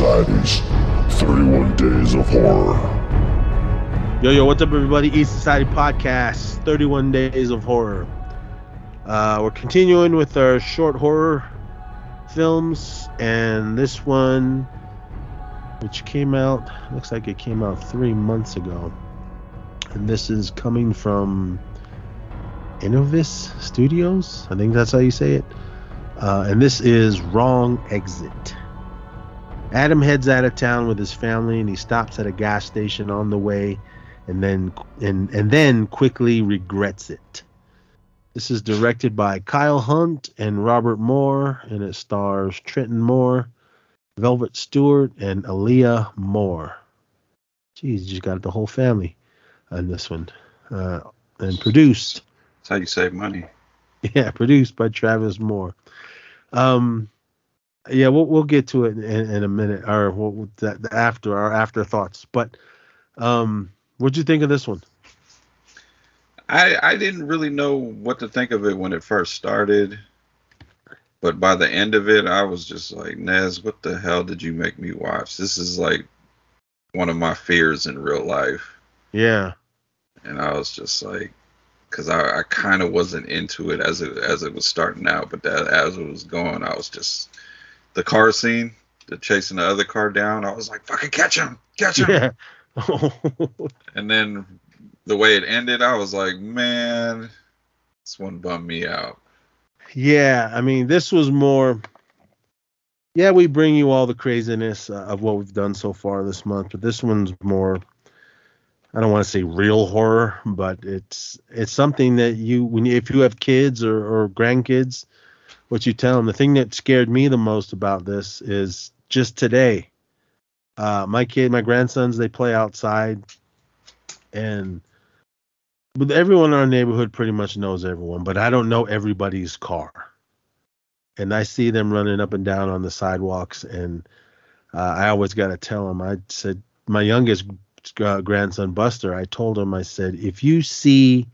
Society's 31 Days of Horror. Yo, yo, what's up, everybody? East Society Podcast, 31 Days of Horror. Uh, we're continuing with our short horror films, and this one, which came out, looks like it came out three months ago. And this is coming from Envious Studios. I think that's how you say it. Uh, and this is Wrong Exit. Adam heads out of town with his family and he stops at a gas station on the way and then and and then quickly regrets it. This is directed by Kyle Hunt and Robert Moore and it stars Trenton Moore, Velvet Stewart and Aaliyah Moore. Jeez, you just got the whole family on this one. Uh, and produced That's how you save money. yeah, produced by Travis Moore. Um, yeah, we'll we'll get to it in, in a minute, or we'll, that after our afterthoughts. But um, what'd you think of this one? I I didn't really know what to think of it when it first started, but by the end of it, I was just like, Nez, what the hell did you make me watch? This is like one of my fears in real life, Yeah, and I was just like, because I, I kind of wasn't into it as it as it was starting out, but that as it was going, I was just the car scene, the chasing the other car down. I was like, fucking catch him, catch him. yeah. And then the way it ended, I was like, man, this one bummed me out. yeah. I mean, this was more. Yeah, we bring you all the craziness uh, of what we've done so far this month, but this one's more. I don't want to say real horror, but it's it's something that you when you, if you have kids or, or grandkids, what you tell them. The thing that scared me the most about this is just today. Uh, my kid, my grandsons, they play outside, and but everyone in our neighborhood pretty much knows everyone, but I don't know everybody's car. And I see them running up and down on the sidewalks, and uh, I always got to tell them. I said, my youngest uh, grandson Buster, I told him, I said, if you see,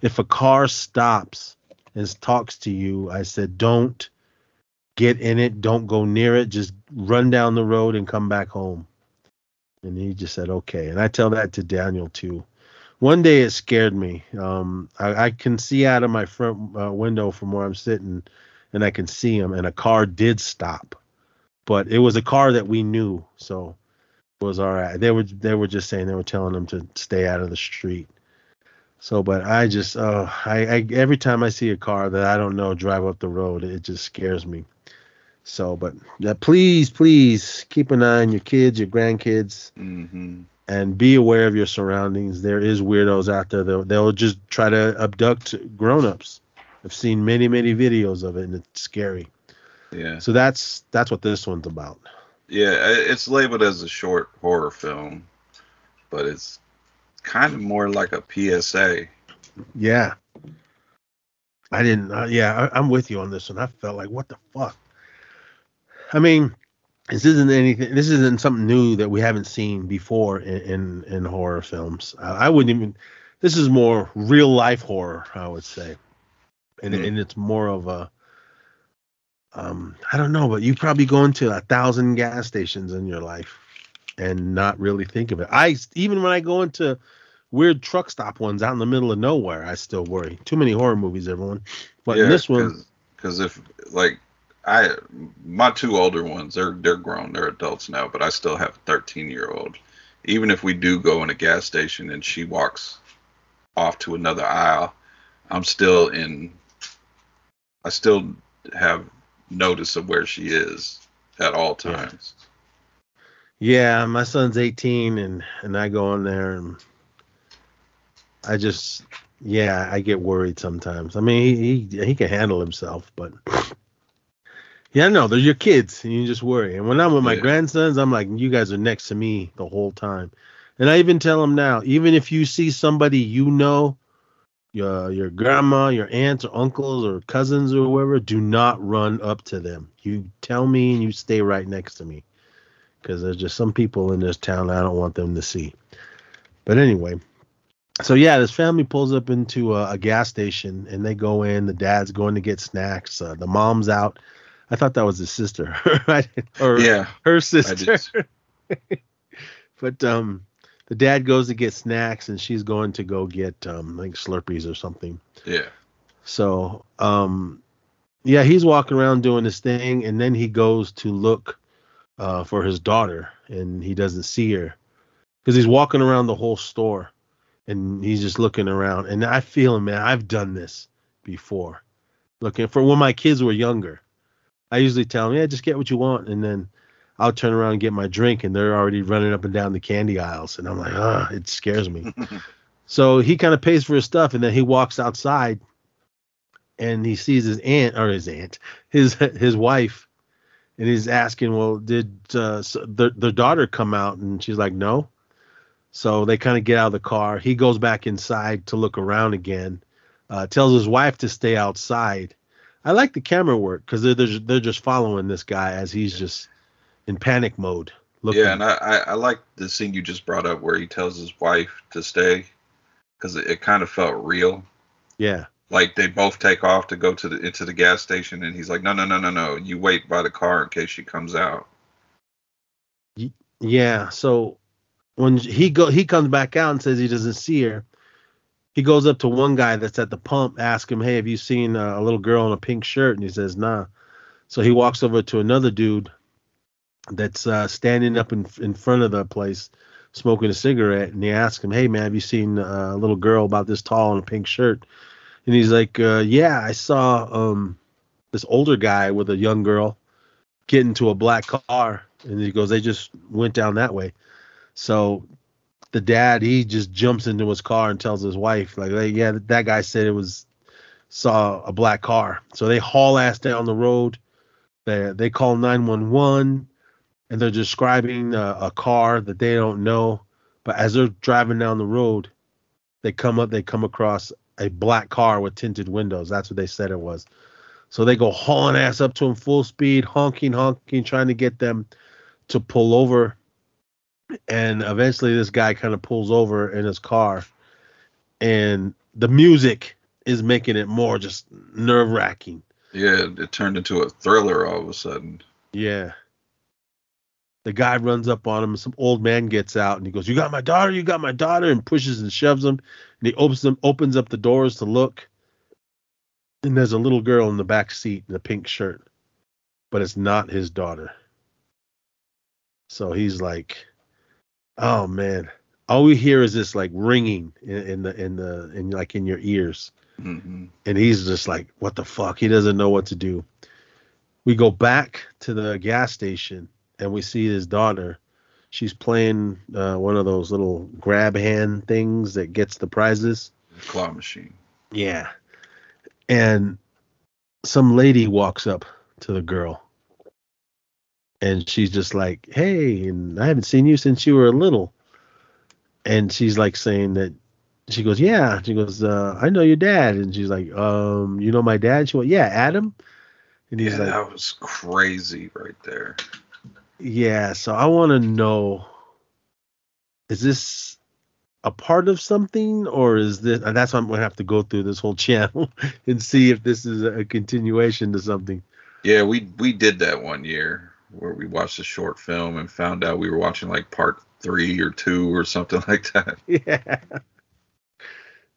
if a car stops and talks to you, I said, don't get in it, don't go near it, just run down the road and come back home. And he just said, okay. And I tell that to Daniel too. One day it scared me. Um, I, I can see out of my front uh, window from where I'm sitting, and I can see him, and a car did stop, but it was a car that we knew, so it was all right. They were they were just saying they were telling him to stay out of the street. So, but I just, uh, I, I every time I see a car that I don't know drive up the road, it just scares me. So, but yeah, please, please keep an eye on your kids, your grandkids, hmm and be aware of your surroundings. There is weirdos out there. They'll, they'll just try to abduct grown-ups. I've seen many, many videos of it, and it's scary. Yeah, So that's that's what this one's about. yeah. It's labeled as a short horror film, but it's kind of more like a PSA. Yeah. I didn't. Uh, yeah, I, I'm with you on this one. I felt like, what the fuck? I mean, this isn't anything. This isn't something new that we haven't seen before in in, in horror films. I, I wouldn't even. This is more real life horror, I would say, and Hmm. and it's more of a. Um, I don't know, but you probably go into a thousand gas stations in your life and not really think of it. I even when I go into weird truck stop ones out in the middle of nowhere, I still worry. Too many horror movies, everyone. But in this one, because if like I, my two older ones, they're they're grown, they're adults now, but I still have a 13 year old. Even if we do go in a gas station and she walks off to another aisle, I'm still in. I still have notice of where she is at all times. yeah, my son's 18, and and I go on there, and I just, yeah, I get worried sometimes. I mean, he he, he can handle himself, but. Yeah, no, they're your kids, and you just worry. And when I'm with my Yeah. grandsons, I'm like, you guys are next to me the whole time. And I even tell them now, even if you see somebody you know, your your grandma, your aunts or uncles or cousins or whoever, do not run up to them. You tell me and you stay right next to me. Because there's just some people in this town I don't want them to see. But anyway, so yeah, this family pulls up into a, a gas station and they go in. The dad's going to get snacks. Uh, the mom's out I thought that was his sister, right? or Yeah, her sister. but um, the dad goes to get snacks, and she's going to go get um, like Slurpees or something. Yeah. So, um, yeah, he's walking around doing his thing, and then he goes to look uh, for his daughter, and he doesn't see her because he's walking around the whole store, and he's just looking around. And I feel, him, man, I've done this before, looking for when my kids were younger. I usually tell them, yeah, just get what you want, and then I'll turn around and get my drink, and they're already running up and down the candy aisles, and I'm like, ah, it scares me. So he kind of pays for his stuff, and then he walks outside, and he sees his aunt or his aunt, his his wife, and he's asking, "Well, did uh, their their daughter come out?" And she's like, "No." So they kind of get out of the car. He goes back inside to look around again. Uh, tells his wife to stay outside. I like the camera work because they're, they're they're just following this guy as he's just in panic mode. Looking. Yeah, and I, I, I like the scene you just brought up where he tells his wife to stay because it, it kind of felt real. yeah. Like they both take off to go to the into the gas station, and he's like, "No, no, no, no, no! You wait by the car in case she comes out." Yeah. So when he go he comes back out and says he doesn't see her, he goes up to one guy that's at the pump, ask him, "Hey, have you seen uh, a little girl in a pink shirt?" And he says, "Nah." So he walks over to another dude that's uh, standing up in in front of the place, smoking a cigarette, and he asks him, "Hey, man, have you seen uh, a little girl about this tall in a pink shirt?" And he's like, uh, "Yeah, I saw um, this older guy with a young girl get into a black car." And he goes, "They just went down that way." So the dad he just jumps into his car and tells his wife like hey, yeah that guy said it was saw a black car so they haul ass down the road they they call 911 and they're describing a, a car that they don't know but as they're driving down the road they come up they come across a black car with tinted windows. That's what they said it was. So they go hauling ass up to him full speed honking honking trying to get them to pull over. And eventually this guy kind of pulls over in his car and the music is making it more just nerve wracking Yeah, it turned into a thriller all of a sudden. yeah the guy runs up on him and some old man gets out and he goes you got my daughter you got my daughter and pushes and shoves him and he opens them opens up the doors to look. And there's a little girl in the back seat in a pink shirt but it's not his daughter. So he's like oh man. All we hear is this like ringing in, in the in the in like in your ears. Hmm and he's just like what the fuck? He doesn't know what to do. We go back to the gas station and we see his daughter. She's playing uh, one of those little grab hand things that gets the prizes. Claw machine. yeah. And some lady walks up to the girl. And she's just like hey and i haven't seen you since you were a little. And she's like saying that she goes yeah. She goes uh, i know your dad. And she's like um you know my dad? She went yeah adam. And he's yeah, like that was crazy right there. Yeah so i want to know is this a part of something or is this and that's why i'm gonna have to go through this whole channel and see if this is a continuation to something Yeah, we we did that one year where we watched a short film and found out we were watching like part three or two or something like that. yeah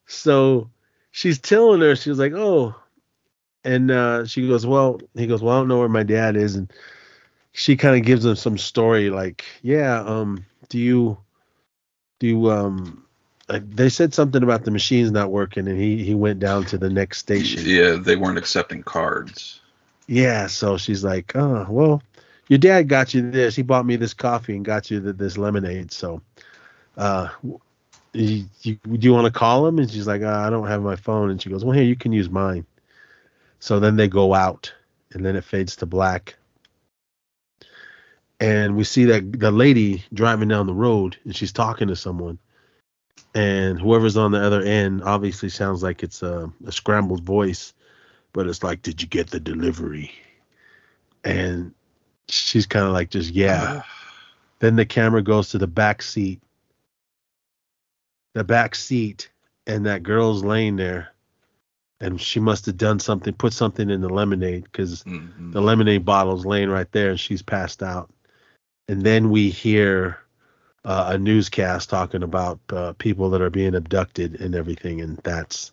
so she's telling her she's like oh and uh she goes well he goes well i don't know where my dad is and she kind of gives them some story like yeah um do you do you um they said something about the machines not working and he he went down to the next station. Yeah, they weren't accepting cards. yeah so she's like oh well your dad got you this. He bought me this coffee and got you th- this lemonade so uh you, you, do you want to call him? And she's like uh, i don't have my phone. And she goes well here you can use mine. So then they go out and then it fades to black and we see that the lady driving down the road and she's talking to someone and whoever's on the other end obviously sounds like it's a, a scrambled voice but it's like did you get the delivery and she's kind of like just yeah then the camera goes to the back seat the back seat and that girl's laying there and she must have done something, put something in the lemonade because Mhm. the lemonade bottle's laying right there and she's passed out. And then we hear uh, a newscast talking about uh, people that are being abducted and everything, and that's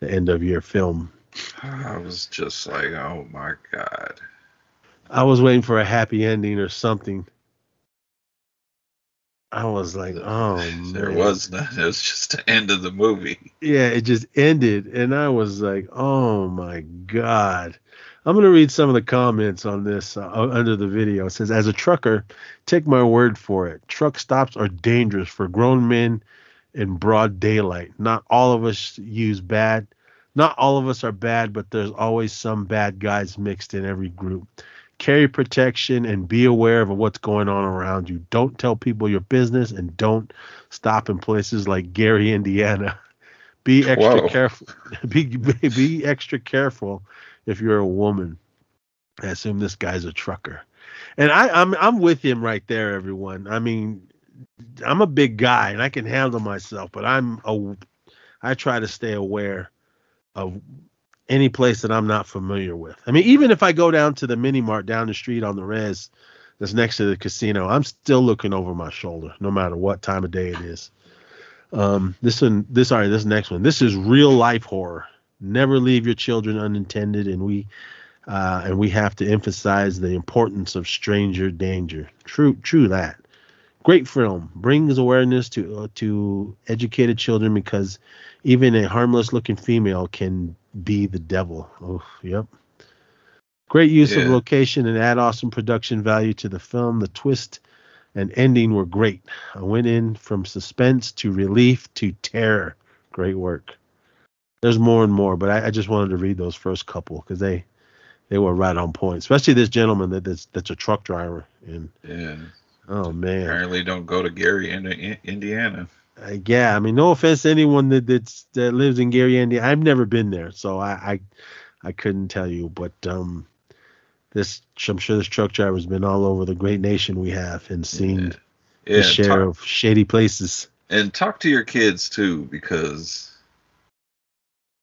the end of your film. I was just like, oh my god. I was waiting for a happy ending or something. I was like, oh man. There was none. It was just the end of the movie. Yeah, it just ended, and I was like, oh my god. I'm gonna read some of the comments on this uh, under the video. It says, as a trucker, take my word for it. Truck stops are dangerous for grown men in broad daylight. Not all of us use bad. Not all of us are bad, but there's always some bad guys mixed in every group. Carry protection and be aware of what's going on around you. Don't tell people your business and don't stop in places like Gary, Indiana. Be extra Whoa. careful. Be, be be extra careful if you're a woman. I assume this guy's a trucker. And I, I'm I'm with him right there, everyone. I mean, I'm a big guy and I can handle myself, but I'm a I try to stay aware of any place that I'm not familiar with. I mean, even if I go down to the mini mart down the street on the res that's next to the casino, I'm still looking over my shoulder, no matter what time of day it is. Um, this one, this sorry, this next one. This is real life horror. Never leave your children unintended, and we uh, and we have to emphasize the importance of stranger danger. True, true that. Great film brings awareness to uh, to educated children because even a harmless looking female can be the devil. Oh, yep. Great use of location and add awesome production value to the film. The twist and ending were great. I went in from suspense to relief to terror. Great work. There's more and more, but I, I just wanted to read those first couple because they they were right on point. Especially this gentleman that that's, that's a truck driver. And Yeah. oh man, Apparently don't go to Gary, Indi- Indiana. uh, yeah. I mean, no offense to anyone that that's, that lives in Gary, Indiana. I've never been there, so I I, I couldn't tell you. But um, this I'm sure this truck driver's been all over the great nation we have and seen Yeah. his share talk- of shady places. and talk to your kids too because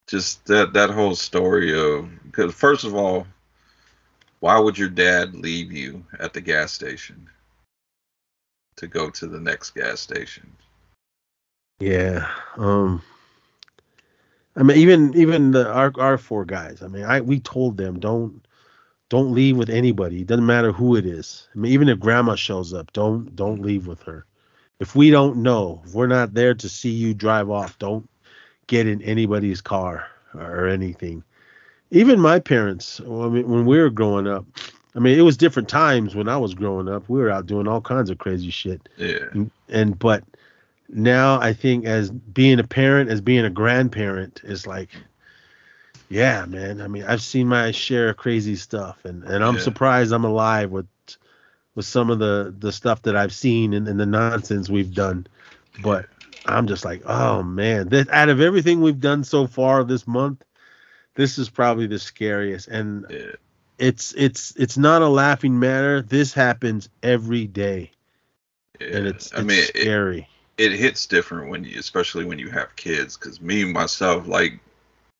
just that that whole story of because first of all why would your dad leave you at the gas station to go to the next gas station Yeah. Um I mean even even the our our four guys. I mean, I we told them don't don't leave with anybody. It doesn't matter who it is. I mean, even if grandma shows up, don't don't leave with her. If we don't know, if we're not there to see you drive off, don't get in anybody's car or anything. Even my parents, I mean, when we were growing up, I mean, it was different times when I was growing up. We were out doing all kinds of crazy shit yeah and, and but now I think as being a parent, as being a grandparent, is like, yeah, man. I mean, I've seen my share of crazy stuff, and and I'm Yeah. surprised I'm alive with with some of the the stuff that I've seen and, and the nonsense we've done. But I'm just like, oh man, this out of everything we've done so far this month, this is probably the scariest. And yeah it's it's it's not a laughing matter. This happens every day, yeah and it's, i it's mean it, scary. it hits different when you especially when you have kids because me myself like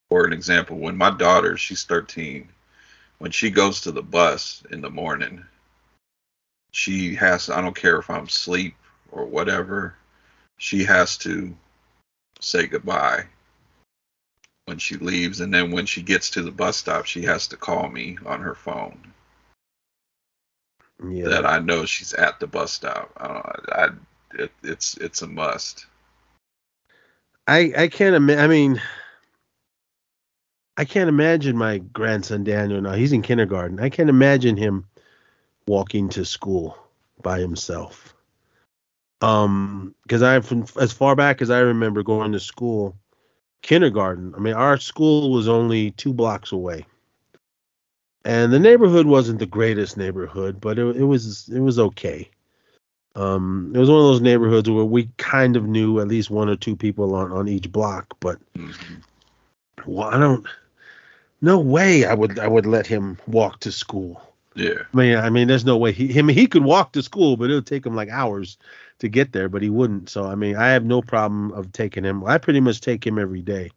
for an example when my daughter she's 13 when she goes to the bus in the morning she has i don't care if i'm asleep or whatever she has to say goodbye when she leaves and then when she gets to the bus stop she has to call me on her phone Yeah. that i know she's at the bus stop i, I it, it's it's a must I I can't imagine. I mean, I can't imagine my grandson Daniel now. He's in kindergarten. I can't imagine him walking to school by himself. Um, because I from as far back as I remember going to school, kindergarten. I mean, our school was only two blocks away, and the neighborhood wasn't the greatest neighborhood, but it, it was it was okay. Um, it was one of those neighborhoods where we kind of knew at least one or two people on, on each block, but Mhm. well, I don't. No way I would I would let him walk to school. Yeah I mean, I mean, there's no way he him he could walk to school, but it would take him like hours to get there, but he wouldn't. So I mean, I have no problem of taking him. I pretty much take him every day.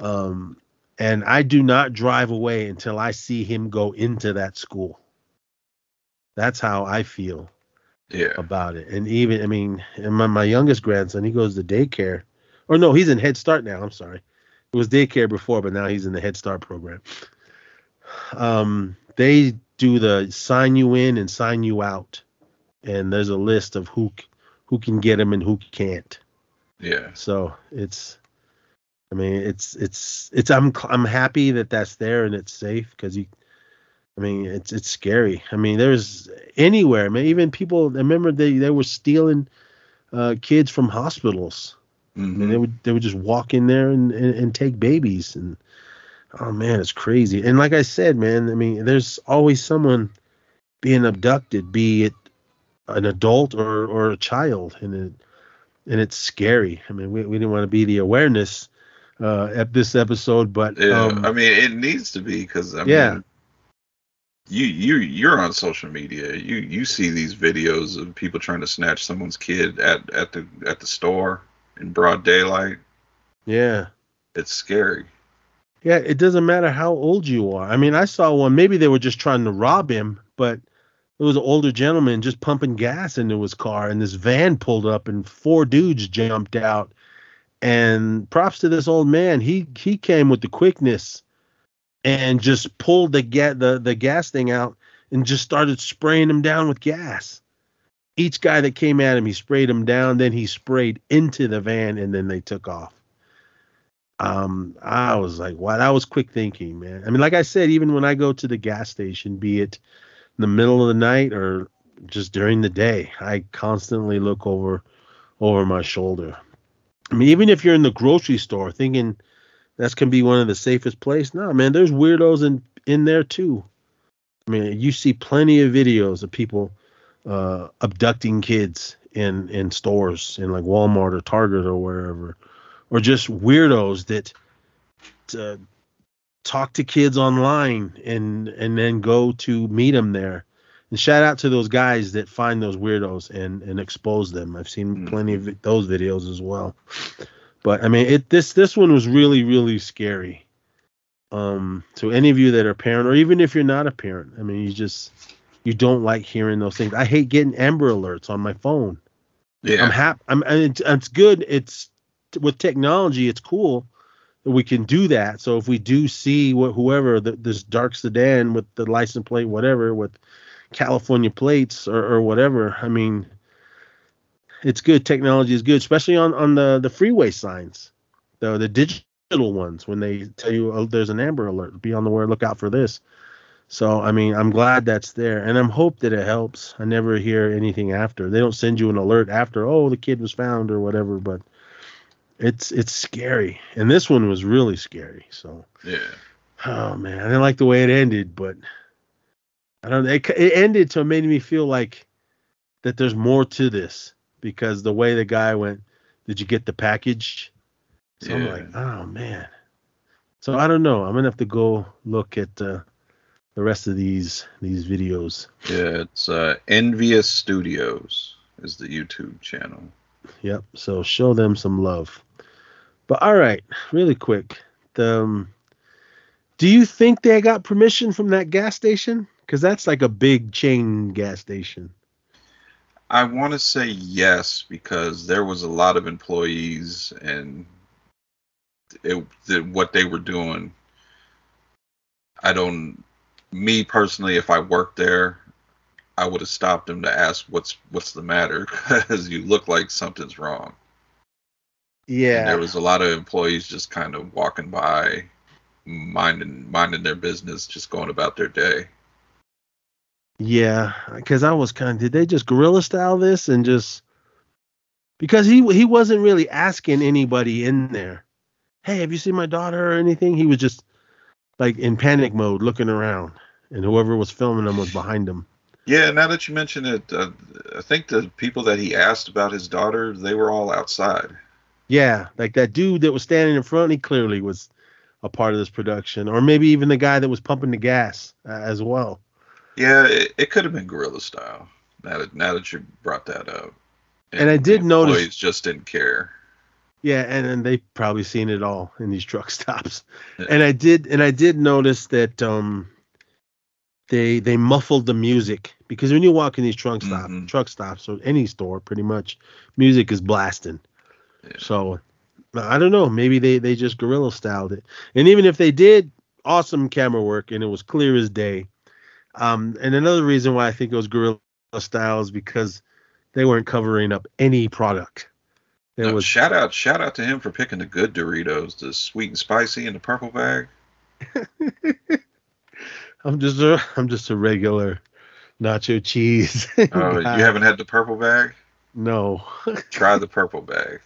Um, And I do not drive away until I see him go into that school. That's how I feel Yeah. about it. And even, I mean, and my, my youngest grandson, he goes to daycare. Or no, he's in Head Start now. I'm sorry. It was daycare before, but now he's in the Head Start program. Um, they do the sign you in and sign you out. And there's a list of who who can get them and who can't. Yeah. So it's, I mean, it's it's it's I'm I'm happy that that's there and it's safe because you, I mean, it's it's scary. I mean, there's anywhere, man. Even people. I remember they they were stealing uh, kids from hospitals. I mean, Mhm. they would they would just walk in there and, and and take babies and oh man, it's crazy. And like I said, man, I mean, there's always someone being abducted, be it an adult or or a child, and it and it's scary. I mean, we we didn't want to be the awareness uh at this episode, but Yeah. um, I mean, it needs to be because I Yeah. mean, you you you're on social media. You you see these videos of people trying to snatch someone's kid at at the at the store in broad daylight. yeah. It's scary. Yeah, it doesn't matter how old you are. I mean, I saw one. Maybe they were just trying to rob him, but it was an older gentleman just pumping gas into his car, and this van pulled up, and four dudes jumped out. And props to this old man. He he came with the quickness, and just pulled the get the the gas thing out, and just started spraying him down with gas. Each guy that came at him, he sprayed him down. Then he sprayed into the van, and then they took off um i was like wow that was quick thinking man. I mean like i said even when i go to the gas station be it in the middle of the night or just during the day i constantly look over over my shoulder. I mean even if you're in the grocery store thinking that's gonna be one of the safest place no man there's weirdos in in there too. I mean you see plenty of videos of people uh abducting kids in in stores in like walmart or target or wherever or just weirdos that uh, talk to kids online and and then go to meet them there. And shout out to those guys that find those weirdos and and expose them. I've seen plenty of those videos as well. But I mean, it this this one was really really scary. Um, to any of you that are parent, or even if you're not a parent, I mean, you just you don't like hearing those things. I hate getting Amber Alerts on my phone. Yeah. I'm happy. I'm. It's, it's good. It's with technology. It's cool that we can do that. So if we do see what whoever the, this dark sedan with the license plate, whatever, with California plates or, or whatever, I mean, it's good. Technology is good, especially on on the the freeway signs, the the digital ones when they tell you oh, there's an Amber Alert. Be on the word, look out for this. So I mean, I'm glad that's there, and I'm hope that it helps. I never hear anything after. They don't send you an alert after, oh, the kid was found or whatever. But it's it's scary, and this one was really scary. So, yeah. oh man, I didn't like the way it ended, but I don't. It, it ended so it made me feel like that there's more to this because the way the guy went, did you get the package? So I'm like, oh man. So I don't know. I'm gonna have to go look at uh, the rest of these these videos. Yeah. It's uh, Envious Studios is the YouTube channel. Yep. So show them some love. But all right, really quick. The, um, do you think they got permission from that gas station? Because that's like a big chain gas station. I want to say yes because there was a lot of employees and it, the, what they were doing. I don't. Me personally, if I worked there, I would have stopped them to ask what's what's the matter because you look like something's wrong. And there was a lot of employees just kind of walking by, minding minding their business, just going about their day. Yeah. Because I was kind of. Did they just guerrilla style this and just? Because he he wasn't really asking anybody in there. Hey, have you seen my daughter or anything? He was just like in panic mode, looking around, and whoever was filming him was behind him. Yeah, now that you mention it, uh, I think the people that he asked about his daughter, they were all outside. Yeah, like that dude that was standing in front, he clearly was a part of this production, or maybe even the guy that was pumping the gas uh, as well. Yeah, it, it could have been guerrilla style. Now that now that you brought that up, And I the did notice- employees just didn't care. Yeah, and, and they probably seen it all in these truck stops. Yeah. And I did and I did notice that um they they muffled the music because when you walk in these truck stop Mhm. truck stops or any store pretty much music is blasting. Yeah. So I don't know, maybe they they just guerrilla styled it. And even if they did awesome camera work and it was clear as day. Um and another reason why I think it was guerrilla style is because they weren't covering up any product. There No, was shout out, shout out to him for picking the good Doritos, the sweet and spicy in the purple bag. I'm just a I'm just a regular nacho cheese. Oh, you haven't had the purple bag? no. Try the purple bag.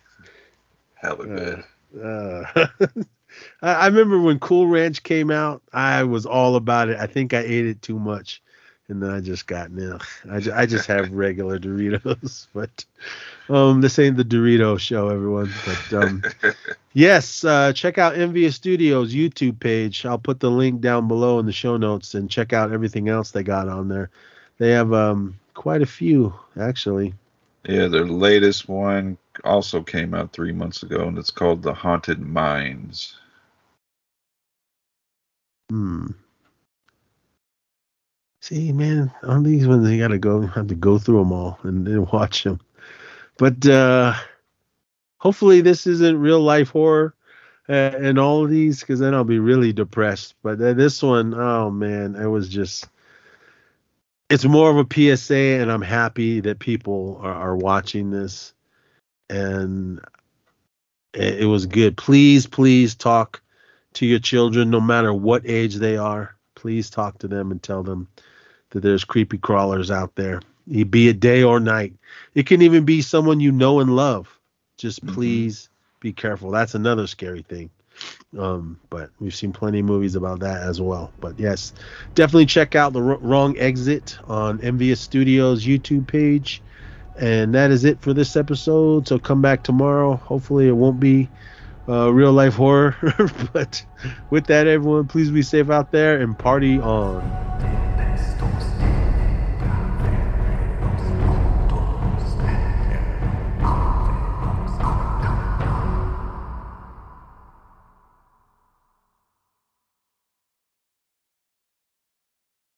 Hella good. Uh, I, I remember when Cool Ranch came out, I was all about it. I think I ate it too much, and then I just got no. I, ju- I just have regular Doritos, but um, this ain't the Dorito show, everyone. But um, yes, uh, check out Envious Studios YouTube page. I'll put the link down below in the show notes, and check out everything else they got on there. They have um quite a few actually. Yeah, their latest one also came out three months ago, and it's called The Haunted Mines. Hmm. See, man, on these ones you gotta go have to go through them all and then watch them. But uh hopefully this isn't real life horror and all of these, because then I'll be really depressed. But uh, this one, oh man, it was just. It's more of a PSA, and I'm happy that people are, are watching this, and it, it was good. Please, please talk to your children, no matter what age they are. Please talk to them and tell them that there's creepy crawlers out there, be it day or night. It can even be someone you know and love. Just Mhm. please be careful. That's another scary thing. Um, but we've seen plenty of movies about that as well. But yes, definitely check out the Wr- Wrong Exit on Envious Studios YouTube page. And that is it for this episode. So come back tomorrow. Hopefully, it won't be uh, real life horror. but with that, everyone, please be safe out there and party on.